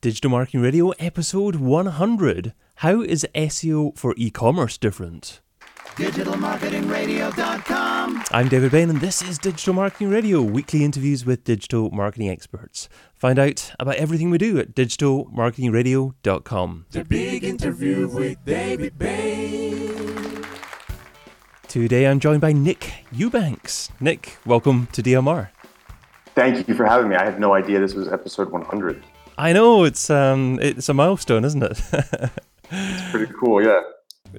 Digital Marketing Radio, episode 100. How is SEO for e commerce different? digitalmarketingradio.com. I'm David Bain, and this is Digital Marketing Radio, weekly interviews with digital marketing experts. Find out about everything we do at digitalmarketingradio.com. The big interview with David Bain. Today I'm joined by Nick Eubanks. Nick, welcome to DMR. Thank you for having me. I had no idea this was episode 100. I know it's um it's a milestone, isn't it? It's pretty cool, yeah.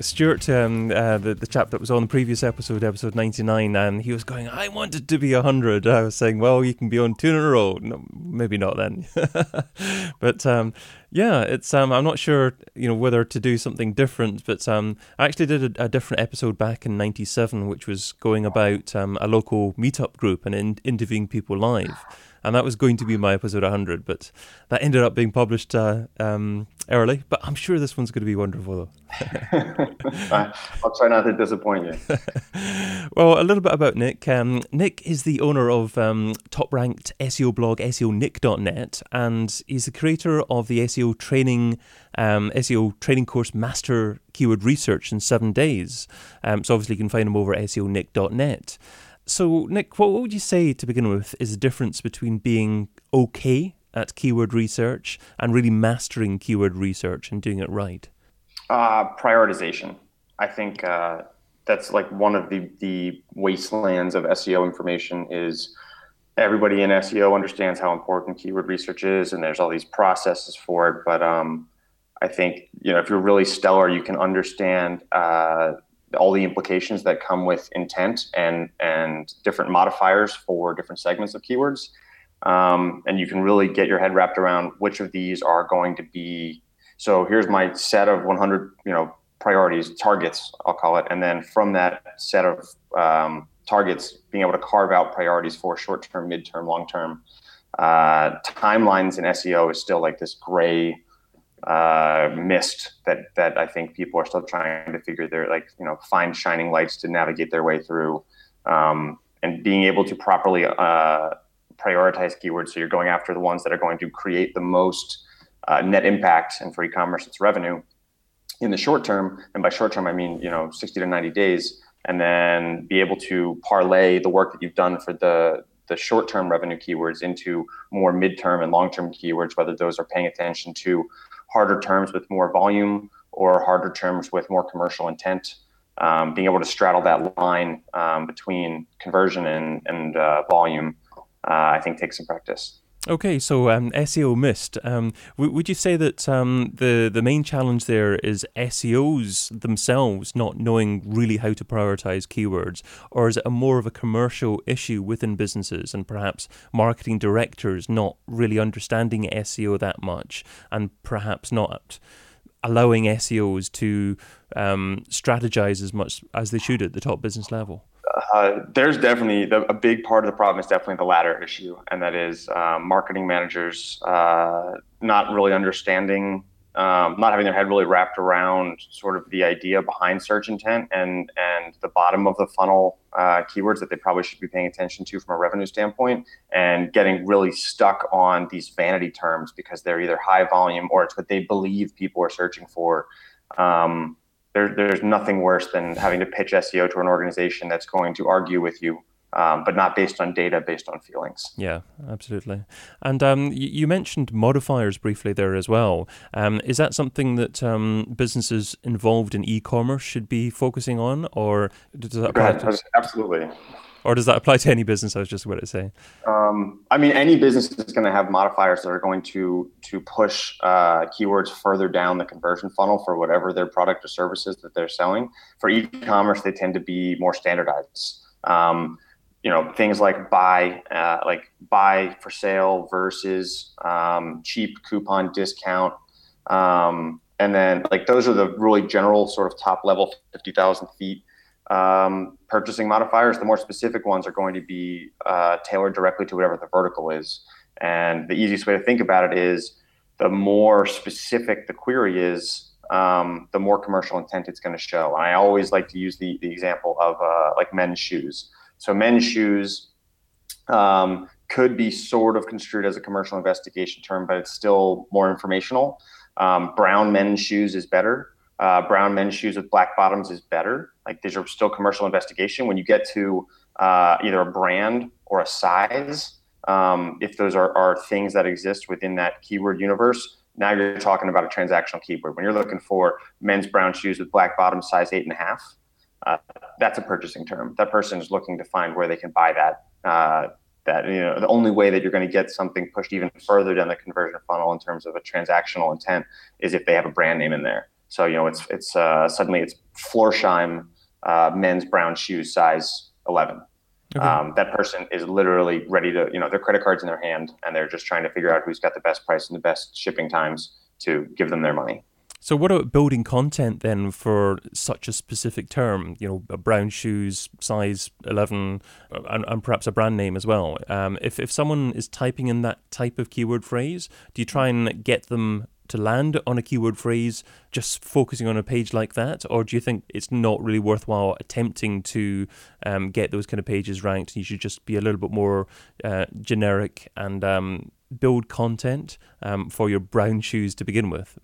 Stuart, um, uh, the the chap that was on the previous episode, episode ninety nine, and he was going, "I wanted to be hundred. I was saying, "Well, you can be on two in a row." No, maybe not then, but um, yeah, it's um, I'm not sure, you know, whether to do something different. But um, I actually did a, a different episode back in '97, which was going about um, a local meetup group and in, interviewing people live and that was going to be my episode 100, but that ended up being published uh, um, early. But I'm sure this one's going to be wonderful, though. I'll try not to disappoint you. well, a little bit about Nick. Um, Nick is the owner of um, top ranked SEO blog SEONick.net, and he's the creator of the SEO training um, SEO training course Master Keyword Research in seven days. Um, so obviously you can find him over at SEONick.net. So, Nick, what would you say to begin with is the difference between being okay at keyword research and really mastering keyword research and doing it right? Uh, prioritization. I think uh, that's like one of the, the wastelands of SEO information is everybody in SEO understands how important keyword research is, and there's all these processes for it. But um, I think you know if you're really stellar, you can understand uh, all the implications that come with intent and and different modifiers for different segments of keywords. Um, and you can really get your head wrapped around which of these are going to be. So here's my set of 100, you know, priorities, targets, I'll call it, and then from that set of um, targets, being able to carve out priorities for short-term, mid-term, long-term. Uh, timelines in SEO is still like this gray uh, mist that that I think people are still trying to figure their like you know find shining lights to navigate their way through, um, and being able to properly uh, prioritize keywords. So you're going after the ones that are going to create the most uh, net impact, and for e-commerce, it's revenue in the short term. And by short term, I mean you know 60 to 90 days, and then be able to parlay the work that you've done for the the short-term revenue keywords into more mid-term and long-term keywords, whether those are paying attention to harder terms with more volume or harder terms with more commercial intent. Um, being able to straddle that line um, between conversion and, and uh, volume, uh, I think takes some practice. Okay, so um, SEO missed. Um, w- would you say that um, the the main challenge there is SEOs themselves not knowing really how to prioritize keywords, or is it a more of a commercial issue within businesses and perhaps marketing directors not really understanding SEO that much and perhaps not allowing SEOs to um, strategize as much as they should at the top business level? Uh, there's definitely the, a big part of the problem is definitely the latter issue, and that is um, marketing managers uh, not really understanding, um, not having their head really wrapped around sort of the idea behind search intent and and the bottom of the funnel uh, keywords that they probably should be paying attention to from a revenue standpoint, and getting really stuck on these vanity terms because they're either high volume or it's what they believe people are searching for. Um, there, there's nothing worse than having to pitch SEO to an organization that's going to argue with you, um, but not based on data, based on feelings. Yeah, absolutely. And um, you, you, mentioned modifiers briefly there as well. Um, is that something that um, businesses involved in e-commerce should be focusing on, or does that? To- absolutely or does that apply to any business? I was just about to say. Um, I mean, any business is going to have modifiers that are going to to push uh, keywords further down the conversion funnel for whatever their product or services that they're selling. For e-commerce, they tend to be more standardized. Um, you know, things like buy, uh, like buy for sale versus um, cheap coupon discount. Um, and then like those are the really general sort of top level 50,000 feet um, purchasing modifiers. The more specific ones are going to be uh, tailored directly to whatever the vertical is. And the easiest way to think about it is the more specific the query is, um, the more commercial intent it's going to show. And I always like to use the, the example of uh, like men's shoes. So men's shoes, um, could be sort of construed as a commercial investigation term, but it's still more informational. Um, brown men's shoes is better. Uh, brown men's shoes with black bottoms is better. Like these are still commercial investigation. When you get to uh, either a brand or a size, um, if those are, are things that exist within that keyword universe, now you're talking about a transactional keyword. When you're looking for men's brown shoes with black bottoms, size eight and a half, uh, that's a purchasing term. That person is looking to find where they can buy that. Uh, that you know, the only way that you're going to get something pushed even further down the conversion funnel in terms of a transactional intent is if they have a brand name in there. So you know, it's it's uh, suddenly it's Florsheim uh, men's brown shoes, size 11. Okay. Um, that person is literally ready to, you know, their credit cards in their hand, and they're just trying to figure out who's got the best price and the best shipping times to give them their money. So, what about building content then for such a specific term? You know, brown shoes, size 11, and, and perhaps a brand name as well. Um, if, if someone is typing in that type of keyword phrase, do you try and get them to land on a keyword phrase just focusing on a page like that? Or do you think it's not really worthwhile attempting to um, get those kind of pages ranked? You should just be a little bit more uh, generic and um, build content um, for your brown shoes to begin with?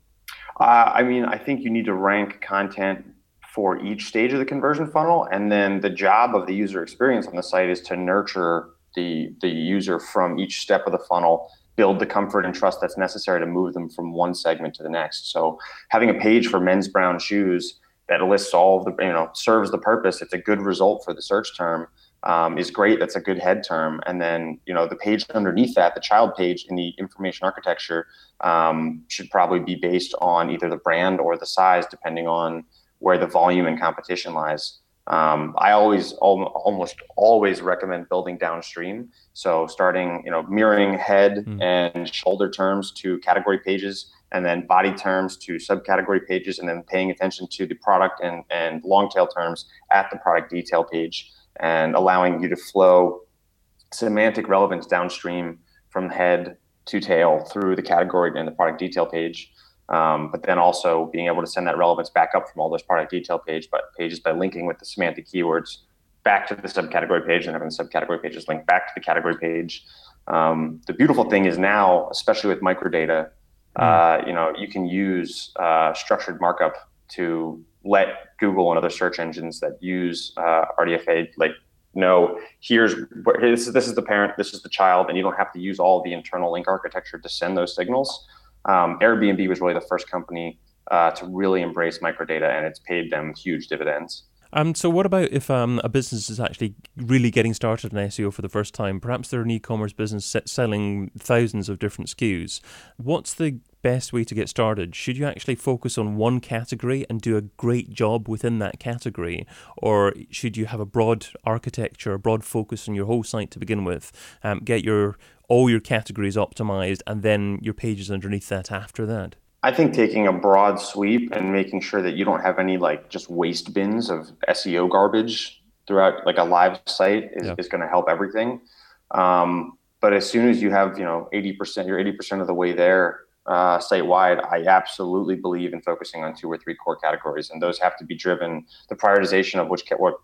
Uh, I mean, I think you need to rank content for each stage of the conversion funnel, and then the job of the user experience on the site is to nurture the the user from each step of the funnel build the comfort and trust that's necessary to move them from one segment to the next. So having a page for men's brown shoes that lists all the, you know, serves the purpose. It's a good result for the search term. Um, is great. That's a good head term. And then, you know, the page underneath that, the child page in the information architecture, um, should probably be based on either the brand or the size, depending on where the volume and competition lies. Um, I always almost always recommend building downstream. So starting, you know, mirroring head mm. and shoulder terms to category pages, and then body terms to subcategory pages, and then paying attention to the product and and long tail terms at the product detail page, and allowing you to flow semantic relevance downstream from head to tail through the category and the product detail page. Um, but then also being able to send that relevance back up from all those product detail page but pages by linking with the semantic keywords back to the subcategory page and having the subcategory pages link back to the category page. Um, the beautiful thing is now, especially with microdata, mm. uh, you know, you can use uh, structured markup to let Google and other search engines that use uh, RDFA like know here's where this is this is the parent, this is the child, and you don't have to use all the internal link architecture to send those signals um, Airbnb was really the first company uh, to really embrace microdata, and it's paid them huge dividends. Um, so, what about if um, a business is actually really getting started in SEO for the first time? Perhaps they're an e commerce business selling thousands of different SKUs. What's the best way to get started? Should you actually focus on one category and do a great job within that category? Or should you have a broad architecture, a broad focus on your whole site to begin with? Um, get your all your categories optimized and then your pages underneath that after that? I think taking a broad sweep and making sure that you don't have any like just waste bins of SEO garbage throughout like a live site is, is going to help everything. Um, but as soon as you have, you know, 80%, you're 80% of the way there uh, site wide, I absolutely believe in focusing on two or three core categories. And those have to be driven, the prioritization of which, what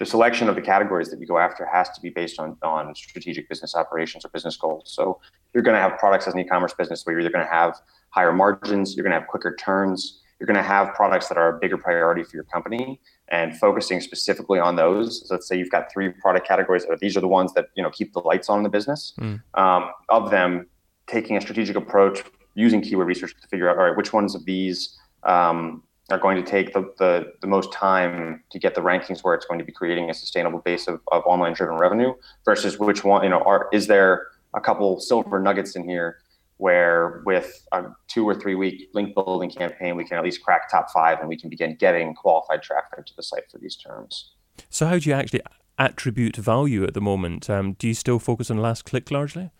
the selection of the categories that you go after has to be based on, on strategic business operations or business goals. So you're going to have products as an e-commerce business where you're either going to have higher margins, you're going to have quicker turns, you're going to have products that are a bigger priority for your company and focusing specifically on those. So let's say you've got three product categories, or these are the ones that you know keep the lights on in the business. Mm. Um, of them, taking a strategic approach, using keyword research to figure out all right which ones of these um, are going to take the, the, the, most time to get the rankings where it's going to be creating a sustainable base of, of online driven revenue versus which one, you know, are, is there a couple silver nuggets in here where with a two or three week link building campaign, we can at least crack top five and we can begin getting qualified traffic to the site for these terms. So how do you actually attribute value at the moment? Um, do you still focus on last click largely?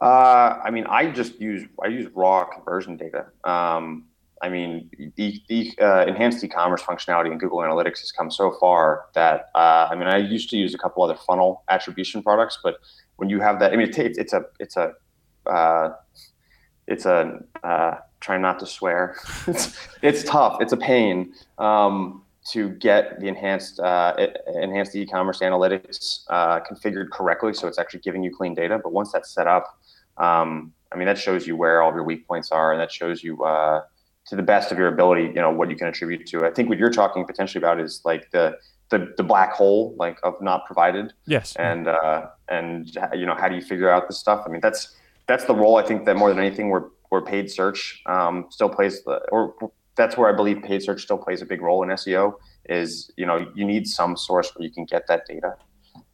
Uh, I mean, I just use I use raw conversion data. Um, I mean, the, the uh, enhanced e-commerce functionality in Google Analytics has come so far that uh, I mean, I used to use a couple other funnel attribution products, but when you have that, I mean, it's, it's a it's a uh, it's a uh, try not to swear. it's it's tough. It's a pain. Um, to get the enhanced uh, enhanced e-commerce analytics uh, configured correctly, so it's actually giving you clean data. But once that's set up, um, I mean that shows you where all of your weak points are, and that shows you uh, to the best of your ability, you know what you can attribute to. I think what you're talking potentially about is like the the, the black hole like of not provided. Yes. And uh, and you know how do you figure out this stuff? I mean that's that's the role I think that more than anything where where paid search um, still plays the or that's where I believe paid search still plays a big role in SEO. Is you know you need some source where you can get that data.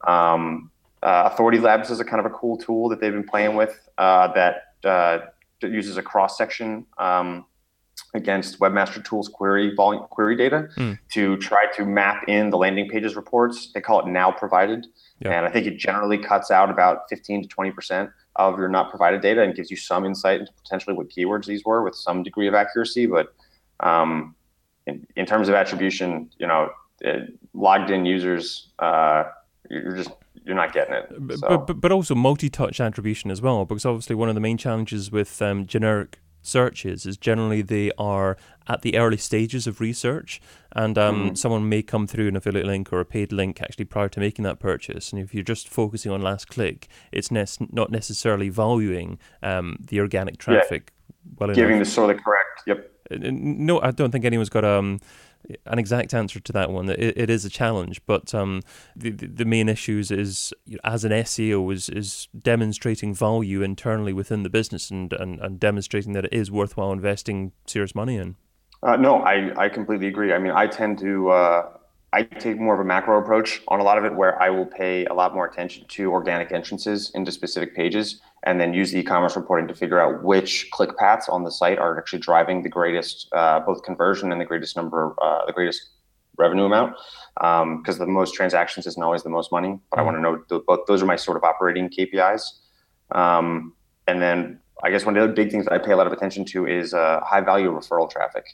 Um, uh, Authority Labs is a kind of a cool tool that they've been playing with uh, that, uh, uses a cross section um, against Webmaster Tools query volume query data mm. to try to map in the landing pages reports. They call it now provided, and I think it generally cuts out about 15 to 20 percent of your not provided data and gives you some insight into potentially what keywords these were with some degree of accuracy. But um, in, in, terms of attribution, you know, it, logged in users, uh, you're just you're not getting it. So. But, but, but also multi-touch attribution as well, because obviously one of the main challenges with um, generic searches is generally they are at the early stages of research and um, mm. someone may come through an affiliate link or a paid link actually prior to making that purchase and if you're just focusing on last click it's ne- not necessarily valuing um, the organic traffic yeah. well giving enough. the sort of correct yep no i don't think anyone's got um an exact answer to that one. It, it is a challenge, but um, the the main issues is as an SEO is is demonstrating value internally within the business and, and, and demonstrating that it is worthwhile investing serious money in. Uh, no, I, I completely agree. I mean, I tend to uh, I take more of a macro approach on a lot of it, where I will pay a lot more attention to organic entrances into specific pages and then use the e-commerce reporting to figure out which click paths on the site are actually driving the greatest uh, both conversion and the greatest number uh, the greatest revenue amount because um, the most transactions isn't always the most money but i want to know the, both those are my sort of operating kpis um, and then i guess one of the other big things that i pay a lot of attention to is uh, high value referral traffic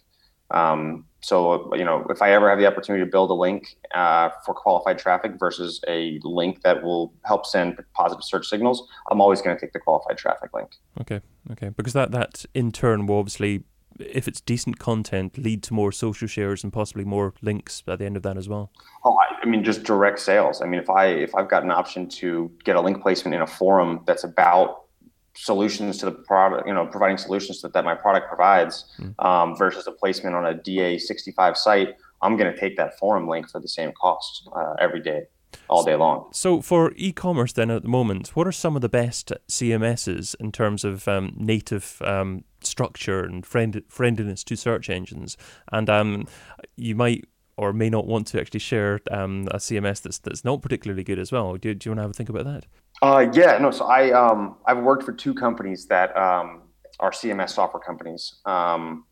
um, so, you know, if I ever have the opportunity to build a link uh, for qualified traffic versus a link that will help send positive search signals, I'm always going to take the qualified traffic link. Okay, okay, because that that in turn will obviously, if it's decent content, lead to more social shares and possibly more links at the end of that as well. Oh, I, I mean, just direct sales. I mean, if I if I've got an option to get a link placement in a forum that's about solutions to the product, you know, providing solutions that, that my product provides mm. um, versus a placement on a DA65 site, I'm going to take that forum link for the same cost uh, every day, all day long. So, for e commerce, then at the moment, what are some of the best CMSs in terms of um, native um, structure and friend- friendliness to search engines? And um, you might or may not want to actually share um, a CMS that's that's not particularly good as well. Do, do you want to have a think about that? Uh, yeah, no. So I um, I've worked for two companies that um, are CMS software companies, um,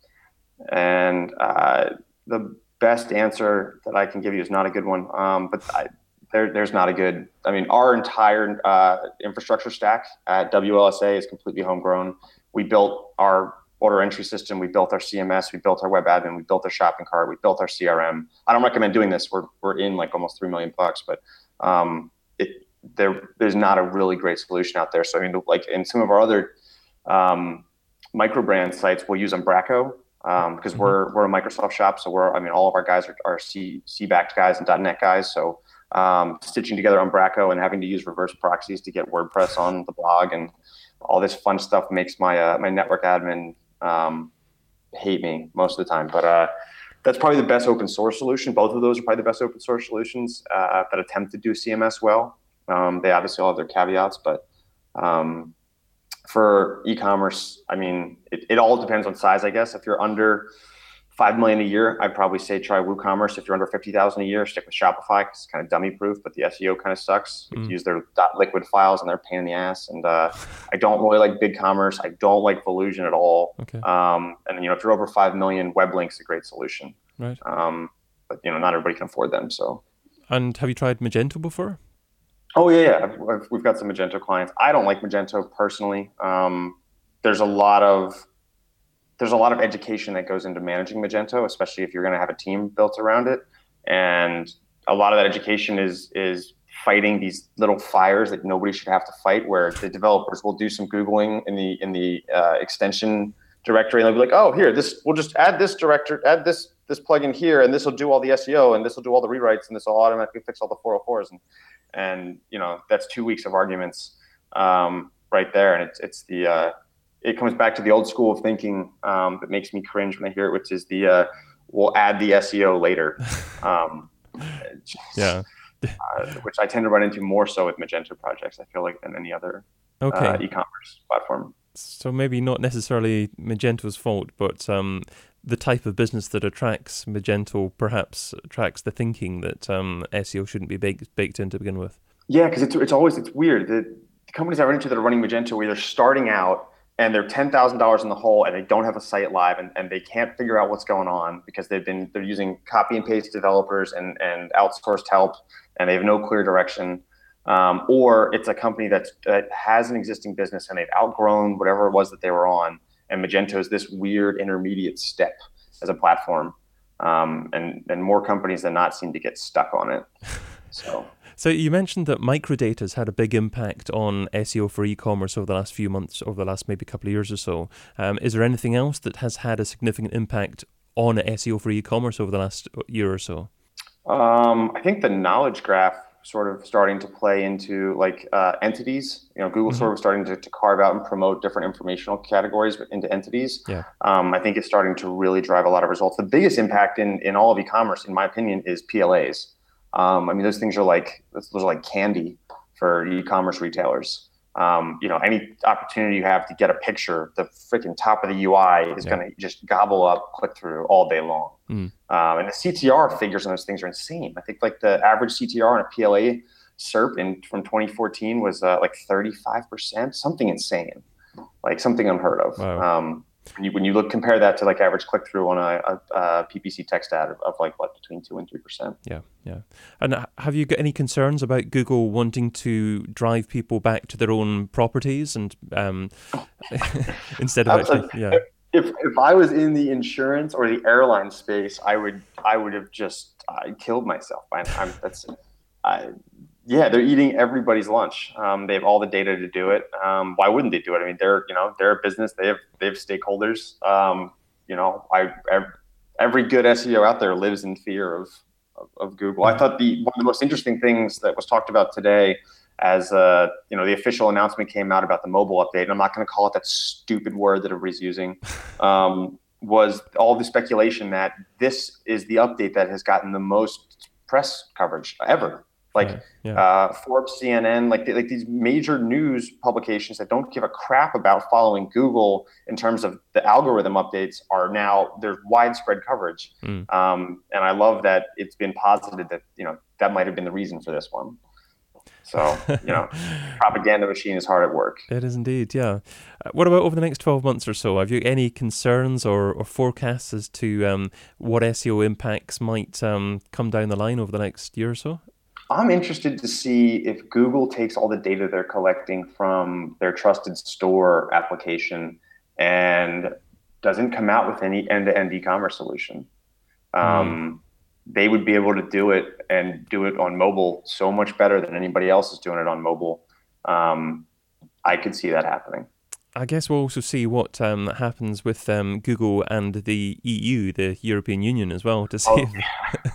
and uh, the best answer that I can give you is not a good one. Um, but I, there, there's not a good. I mean, our entire uh, infrastructure stack at WLSA is completely homegrown. We built our order entry system. We built our CMS. We built our web admin. We built our shopping cart. We built our CRM. I don't recommend doing this. We're we're in like almost three million bucks, but um, there there's not a really great solution out there. So I mean, like in some of our other um, micro brand sites, we'll use Umbraco because um, mm-hmm. we're we're a Microsoft shop. So we're I mean, all of our guys are, are C C backed guys and .NET guys. So um, stitching together Umbraco and having to use reverse proxies to get WordPress on the blog and all this fun stuff makes my uh, my network admin um, hate me most of the time. But uh, that's probably the best open source solution. Both of those are probably the best open source solutions uh, that attempt to do CMS well. Um, they obviously all have their caveats, but um, for e-commerce, I mean, it, it, all depends on size, I guess. If you're under five million a year, I'd probably say try WooCommerce. If you're under fifty thousand a year, stick with Shopify because it's kind of dummy proof, but the SEO kind of sucks. You mm. use their .liquid files and they're pain in the ass. And uh, I don't really like BigCommerce. I don't like Volusion at all. Okay. Um, and you know, if you're over five million, WebLinc's a great solution. Right. Um, but you know, not everybody can afford them. So. And have you tried Magento before? Oh yeah, yeah. We've got some Magento clients. I don't like Magento personally. Um, there's a lot of there's a lot of education that goes into managing Magento, especially if you're going to have a team built around it. And a lot of that education is is fighting these little fires that nobody should have to fight. Where the developers will do some googling in the in the uh, extension directory, and they'll be like, "Oh, here, this we'll just add this director, add this this plugin here, and this will do all the SEO, and this will do all the rewrites, and this will automatically fix all the 404s, and and you know that's two weeks of arguments um, right there, and it's it's the uh, it comes back to the old school of thinking um, that makes me cringe when I hear it, which is the uh, we'll add the SEO later. Um, yeah. Uh, which I tend to run into more so with Magento projects. I feel like than any other okay. uh, e-commerce platform. So maybe not necessarily Magento's fault, but um, the type of business that attracts Magento perhaps attracts the thinking that um, SEO shouldn't be baked, baked in to begin with. Yeah, because it's, it's always it's weird. The, the companies I run into that are running Magento, where they're starting out and they're ten thousand dollars in the hole, and they don't have a site live, and, and they can't figure out what's going on because they've been they're using copy and paste developers and and outsourced help, and they have no clear direction um, or it's a company that's, that has an existing business and they've outgrown whatever it was that they were on. And Magento is this weird intermediate step as a platform. Um, and, and more companies than not seem to get stuck on it. So. So you mentioned that microdata has had a big impact on SEO for e-commerce over the last few months, over the last maybe couple of years or so. Um, is there anything else that has had a significant impact on SEO for e-commerce over the last year or so? Um, I think the knowledge graph sort of starting to play into like uh, entities. You know, Google mm-hmm. sort of starting to, to, carve out and promote different informational categories into entities. Yeah. Um, I think it's starting to really drive a lot of results. The biggest impact in, in all of e-commerce, in my opinion, is PLAs. Um, I mean, those things are like those are like candy for e-commerce retailers um, you know, any opportunity you have to get a picture, the freaking top of the UI is yeah. going to just gobble up click through all day long. Mm. Um, and the CTR figures on those things are insane. I think like the average CTR on a PLA SERP in from 2014 was uh, like 35%, something insane, like something unheard of. Wow. Um, when you, when you look compare that to like average click through on a, a, a, PPC text ad of, of, like what between two and three percent. Yeah, yeah. And have you got any concerns about Google wanting to drive people back to their own properties and um, instead of actually, yeah. If if I was in the insurance or the airline space, I would I would have just I killed myself. I, I'm, that's I, yeah, they're eating everybody's lunch. Um, they have all the data to do it. Um, why wouldn't they do it? I mean, they're you know they're a business. They have they have stakeholders. Um, you know, I every good SEO out there lives in fear of, of, of Google. I thought the one of the most interesting things that was talked about today, as uh, you know, the official announcement came out about the mobile update. And I'm not going to call it that stupid word that everybody's using. Um, was all the speculation that this is the update that has gotten the most press coverage ever like yeah, yeah. Uh, Forbes, CNN, like like these major news publications that don't give a crap about following Google in terms of the algorithm updates are now there's widespread coverage, mm. um, and I love that it's been posited that you know that might have been the reason for this one. So you know, propaganda machine is hard at work. It is indeed, yeah. Uh, what about over the next twelve months or so? Have you any concerns or, or forecasts as to um, what SEO impacts might um, come down the line over the next year or so? I'm interested to see if Google takes all the data they're collecting from their trusted store application and doesn't come out with any end-to-end e-commerce solution. Um, mm. They would be able to do it and do it on mobile so much better than anybody else is doing it on mobile. Um, I could see that happening. I guess we'll also see what um, happens with um, Google and the EU, the European Union, as well, to see. Oh,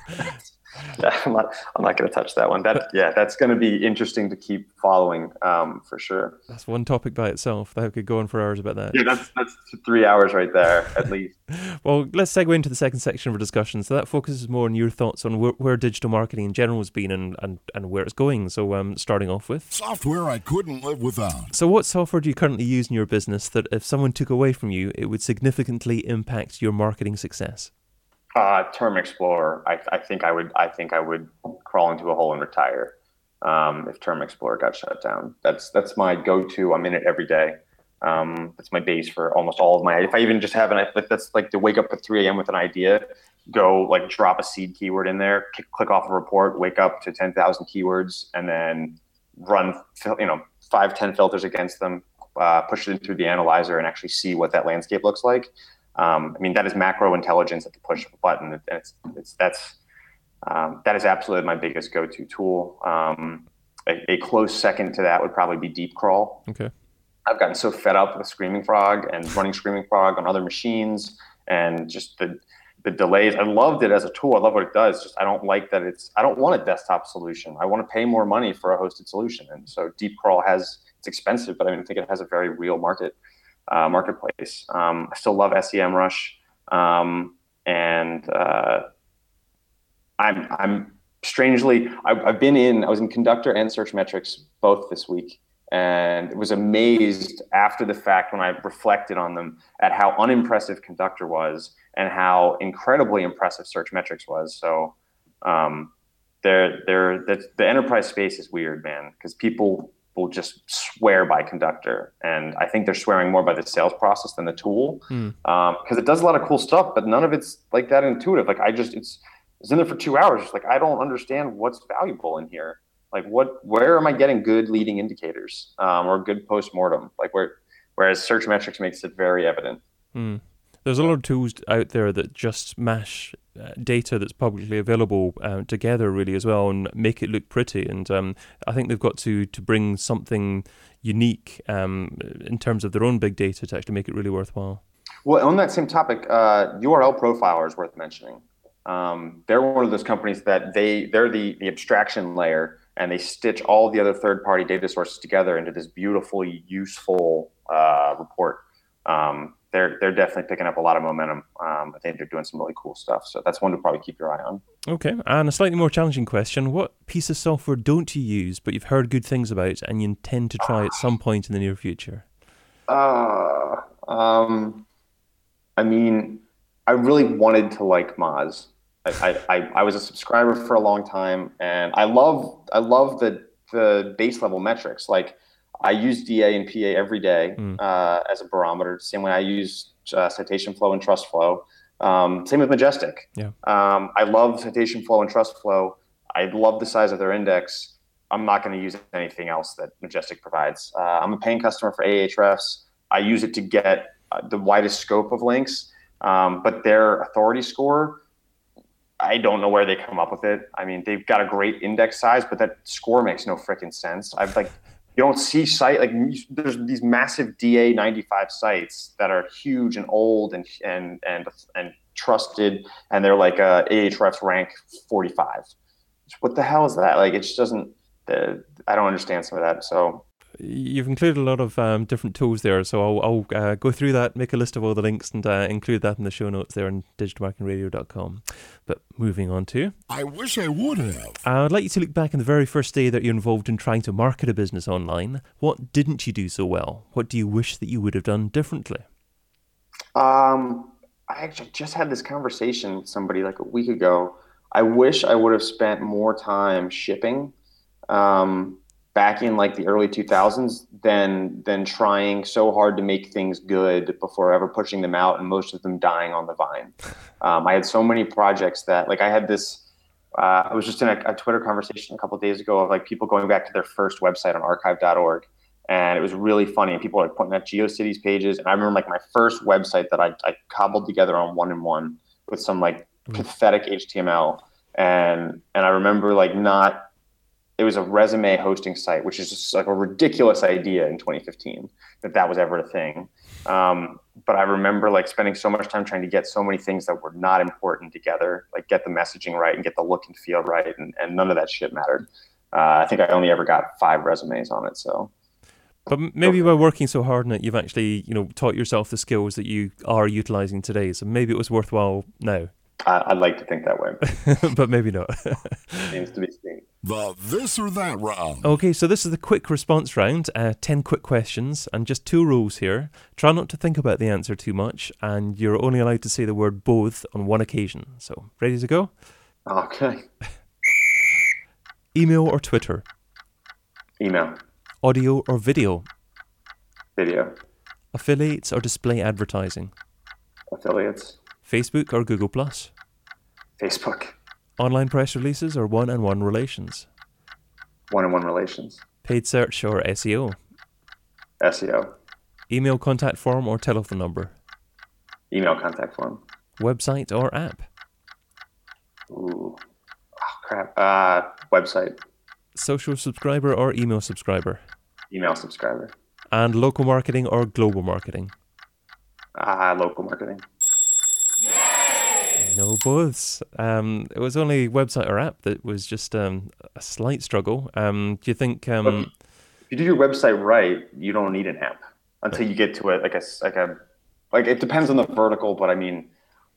if, I'm not. I'm not going to touch that one. That yeah, that's going to be interesting to keep following um, for sure. That's one topic by itself. That could go on for hours about that. Yeah, that's that's three hours right there at least. well, let's segue into the second section of our discussion. So that focuses more on your thoughts on where, where digital marketing in general has been and, and, and where it's going. So um, starting off with software I couldn't live without. So what software do you currently use in your business that if someone took away from you, it would significantly impact your marketing success? Uh, Term Explorer. I, I, think I would. I think I would crawl into a hole and retire um, if Term Explorer got shut down. That's that's my go-to. I'm in it every day. Um, that's my base for almost all of my. If I even just have an, like that's like to wake up at 3 a.m. with an idea, go like drop a seed keyword in there, click, click off a report, wake up to 10,000 keywords, and then run you know five, ten filters against them, uh, push it into the analyzer, and actually see what that landscape looks like. Um, I mean, that is macro intelligence at the push of a button. And it's, it's, that's, um, that is absolutely my biggest go-to tool. Um, a, a, close second to that would probably be Deepcrawl. Okay. I've gotten so fed up with Screaming Frog and running Screaming Frog on other machines and just the the delays. I loved it as a tool. I love what it does. Just I don't like that it's. I don't want a desktop solution. I want to pay more money for a hosted solution. And so Deep Crawl has it's expensive, but I mean I think it has a very real market uh, marketplace. Um, I still love SEMrush, um, and uh, I'm I'm strangely I've, I've been in. I was in Conductor and Search Metrics both this week and was amazed after the fact when I reflected on them at how unimpressive Conductor was and how incredibly impressive Search Metrics was. So, um, they're, they're, the, the enterprise space is weird, man, because people will just swear by Conductor, and I think they're swearing more by the sales process than the tool, because mm. um, it does a lot of cool stuff, but none of it's like that intuitive. Like I just it's it's in there for two hours. Like I don't understand what's valuable in here like what where am i getting good leading indicators um, or good post-mortem like where whereas search metrics makes it very evident mm. There's a lot of tools out there that just mash uh, data that's publicly available uh, together really as well and make it look pretty. And um, i think they've got to to bring something unique um, in terms of their own big data to actually make it really worthwhile. Well on that same topic uh, url profiler is worth mentioning. Um, they're one of those companies that they they're the the abstraction layer and they stitch all the other third-party data sources together into this beautifully useful uh, report. Um, they're they're definitely picking up a lot of momentum. Um, I think they're doing some really cool stuff. So that's one to probably keep your eye on. Okay, and a slightly more challenging question: What piece of software don't you use, but you've heard good things about, and you intend to try at some point in the near future? Uh, um, I mean, I really wanted to like Moz. I, I, I was a subscriber for a long time, and I love I love the the base level metrics. Like I use DA and PA every day mm. uh, as a barometer. Same way I use uh, citation flow and trust flow. Um, same with Majestic. Yeah. Um, I love citation flow and trust flow. I love the size of their index. I'm not going to use anything else that Majestic provides. Uh, I'm a paying customer for Ahrefs. I use it to get uh, the widest scope of links, um, but their authority score I don't know where they come up with it. I mean, they've got a great index size, but that score makes no freaking sense. I've like, you don't see site like there's these massive DA 95 sites that are huge and old and and and and trusted, and they're like uh, Ahrefs rank 45. What the hell is that? Like, it just doesn't. Uh, I don't understand some of that. So You've included a lot of um, different tools there, so I'll, I'll uh, go through that, make a list of all the links, and uh, include that in the show notes there on digitalmarketingradio.com. But moving on to. I wish I would have. I'd like you to look back on the very first day that you're involved in trying to market a business online. What didn't you do so well? What do you wish that you would have done differently? Um, I actually just had this conversation with somebody like a week ago. I wish I would have spent more time shipping. Um, back in like the early 2000s than than trying so hard to make things good before ever pushing them out and most of them dying on the vine um, i had so many projects that like i had this uh, i was just in a, a twitter conversation a couple of days ago of like people going back to their first website on archive.org and it was really funny and people were like pointing at geocities pages and i remember like my first website that i, I cobbled together on one in one with some like mm. pathetic html and and i remember like not it was a resume hosting site, which is just like a ridiculous idea in 2015 that that was ever a thing. Um, but I remember like spending so much time trying to get so many things that were not important together, like get the messaging right and get the look and feel right, and, and none of that shit mattered. Uh, I think I only ever got five resumes on it. So, but maybe by working so hard on it, you've actually you know taught yourself the skills that you are utilizing today. So maybe it was worthwhile now. I'd like to think that way, but maybe not. Seems to be seen. The this or that round. Okay, so this is the quick response round. Uh, Ten quick questions and just two rules here. Try not to think about the answer too much, and you're only allowed to say the word both on one occasion. So, ready to go? Okay. Email or Twitter? Email. Audio or video? Video. Affiliates or display advertising? Affiliates. Facebook or Google Plus? Facebook. Online press releases or one on one relations? One on one relations. Paid search or SEO? SEO. Email contact form or telephone number? Email contact form. Website or app? Ooh. Oh, crap. Uh, website. Social subscriber or email subscriber? Email subscriber. And local marketing or global marketing? Uh, local marketing. No, both. Um, it was only website or app that was just um, a slight struggle. Um, do you think? Um, if you do your website right, you don't need an app until you get to it. Like a like a like it depends on the vertical, but I mean,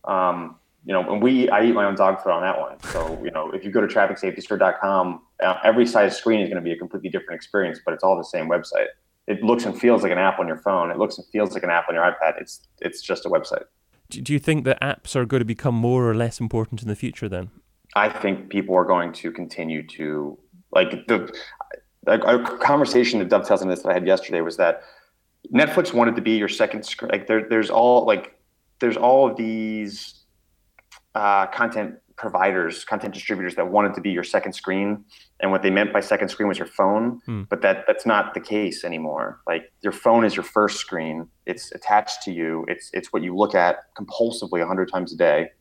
um, you know, and we I eat my own dog food on that one. So you know, if you go to trafficsafetystore.com, uh, every size screen is going to be a completely different experience, but it's all the same website. It looks and feels like an app on your phone. It looks and feels like an app on your iPad. It's it's just a website. Do you think that apps are going to become more or less important in the future then? I think people are going to continue to like the a, a conversation that dovetails on this that I had yesterday was that Netflix wanted to be your second screen. Like there, there's all like there's all of these uh, content providers, content distributors that wanted to be your second screen, and what they meant by second screen was your phone. Hmm. But that that's not the case anymore. Like your phone is your first screen. It's attached to you. It's it's what you look at compulsively hundred times a day.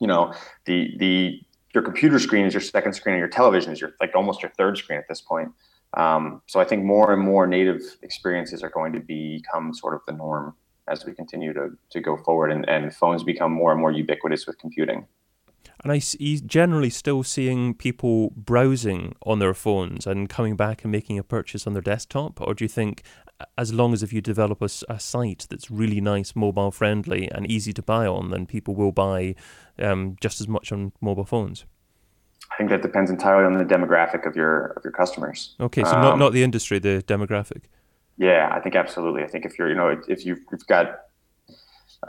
You know the the your computer screen is your second screen, and your television is your like almost your third screen at this point. Um, so I think more and more native experiences are going to become sort of the norm as we continue to, to go forward and, and phones become more and more ubiquitous with computing. And I see generally still seeing people browsing on their phones and coming back and making a purchase on their desktop? Or do you think, as long as if you develop a, a site that's really nice, mobile friendly, and easy to buy on, then people will buy um, just as much on mobile phones? I think that depends entirely on the demographic of your of your customers. Okay, so um, not not the industry, the demographic. Yeah, I think absolutely. I think if you're, you know, if you've, you've got,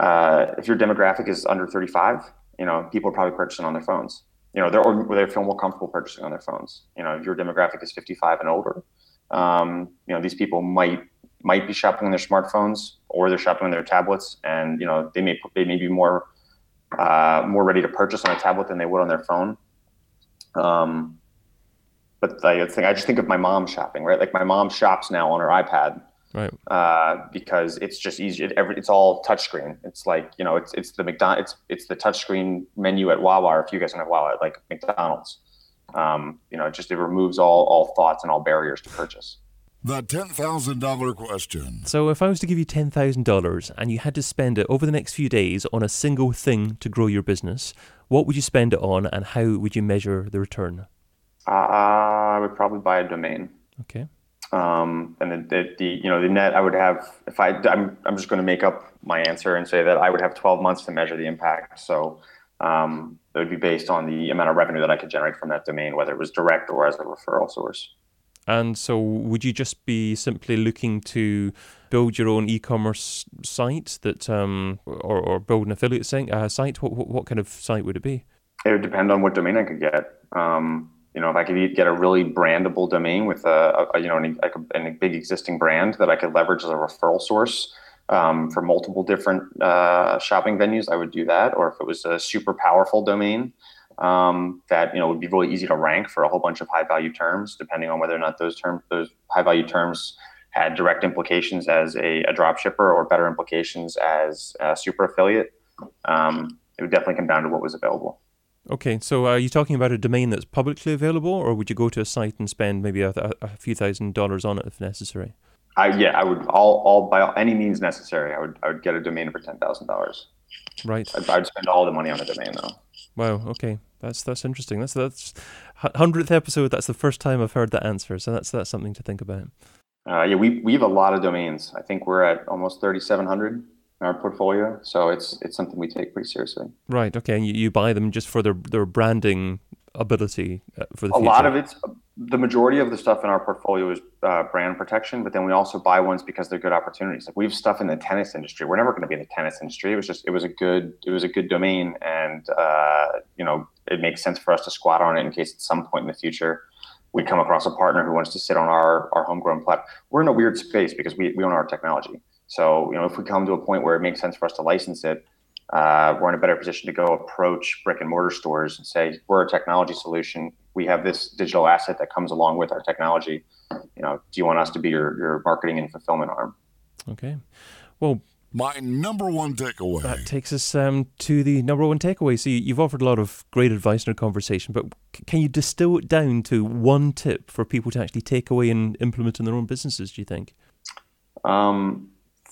uh, if your demographic is under 35, you know, people are probably purchasing on their phones. You know, they're or they feel more comfortable purchasing on their phones. You know, if your demographic is 55 and older, um, you know, these people might might be shopping on their smartphones or they're shopping on their tablets, and you know, they may they may be more uh, more ready to purchase on a tablet than they would on their phone. Um, but I think I just think of my mom shopping, right? Like my mom shops now on her iPad, right? Uh, because it's just easy. It, every, it's all touchscreen. It's like you know, it's it's the McDonald, it's it's the touchscreen menu at Wawa. Or if you guys don't have Wawa, like McDonald's, um, you know, it just it removes all all thoughts and all barriers to purchase. The $10,000 question. So, if I was to give you $10,000 and you had to spend it over the next few days on a single thing to grow your business, what would you spend it on and how would you measure the return? Uh, I would probably buy a domain. Okay. Um, and the, the, the, you know the net I would have if I I'm I'm just going to make up my answer and say that I would have 12 months to measure the impact. So um, it would be based on the amount of revenue that I could generate from that domain, whether it was direct or as a referral source. And so, would you just be simply looking to build your own e-commerce site that, um, or, or build an affiliate site? Uh, site? What, what, what kind of site would it be? It would depend on what domain I could get. Um, you know, if I could get a really brandable domain with a, a you know, a, a, big existing brand that I could leverage as a referral source um, for multiple different uh, shopping venues, I would do that. Or if it was a super powerful domain um, that you know would be really easy to rank for a whole bunch of high value terms, depending on whether or not those terms, those high value terms, had direct implications as a, a drop shipper or better implications as a super affiliate. Um, it would definitely come down to what was available. Okay, so are you talking about a domain that's publicly available, or would you go to a site and spend maybe a, a, few thousand dollars on it if necessary? I, yeah, I would all, all by any means necessary. I would I would get a domain for ten thousand dollars. Right. I'd, I'd, spend all the money on a domain though. Wow. Okay, that's that's interesting. That's that's hundredth episode. That's the first time I've heard that answer. So that's that's something to think about. Uh, yeah, we we have a lot of domains. I think we're at almost thirty seven hundred in our portfolio. So it's it's something we take pretty seriously. Right. Okay. And you, you buy them just for their their branding ability uh, for the. A future. lot of it's the majority of the stuff in our portfolio is uh, brand protection, but then we also buy ones because they're good opportunities. Like we have stuff in the tennis industry. We're never going to be in the tennis industry. It was just it was a good it was a good domain, and uh, you know it makes sense for us to squat on it in case at some point in the future we come across a partner who wants to sit on our our homegrown platform. We're in a weird space because we we own our technology. So, you know, if we come to a point where it makes sense for us to license it, uh, we're in a better position to go approach brick and mortar stores and say, we're a technology solution. We have this digital asset that comes along with our technology. You know, do you want us to be your, your marketing and fulfillment arm? Okay. Well, my number one takeaway. That takes us um, to the number one takeaway. So you've offered a lot of great advice in our conversation, but can you distill it down to one tip for people to actually take away and implement in their own businesses? Do you think? Um,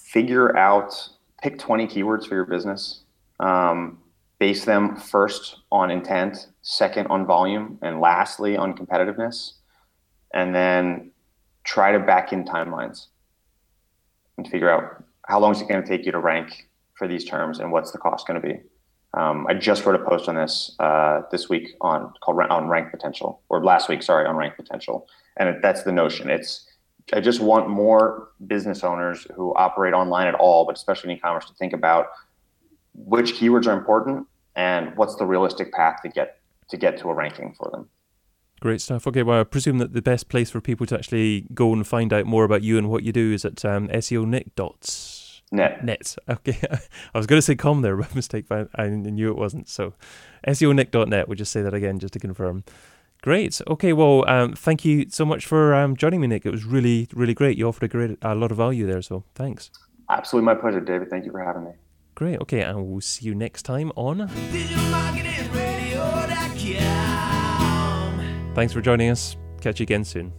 figure out pick 20 keywords for your business um, base them first on intent, second on volume, and lastly on competitiveness, and then try to back in timelines and figure out how long is it going to take you to rank for these terms and what's the cost going to be. Um, I just wrote a post on this uh, this week on called on rank potential, or last week, sorry, on rank potential, and that's the notion. It's I just want more business owners who operate online at all, but especially in e-commerce, to think about which keywords are important and what's the realistic path to get to get to a ranking for them. Great stuff. Okay, well, I presume that the best place for people to actually go and find out more about you and what you do is at um, SEO Nick dots. Net. Net. Okay. I was going to say com there by mistake, but I knew it wasn't. So SEONick.net. We'll just say that again just to confirm. Great. Okay. Well, um, thank you so much for um, joining me, Nick. It was really, really great. You offered a great, a lot of value there. So thanks. Absolutely my pleasure, David. Thank you for having me. Great. Okay. And we'll see you next time on. Thanks for joining us. Catch you again soon.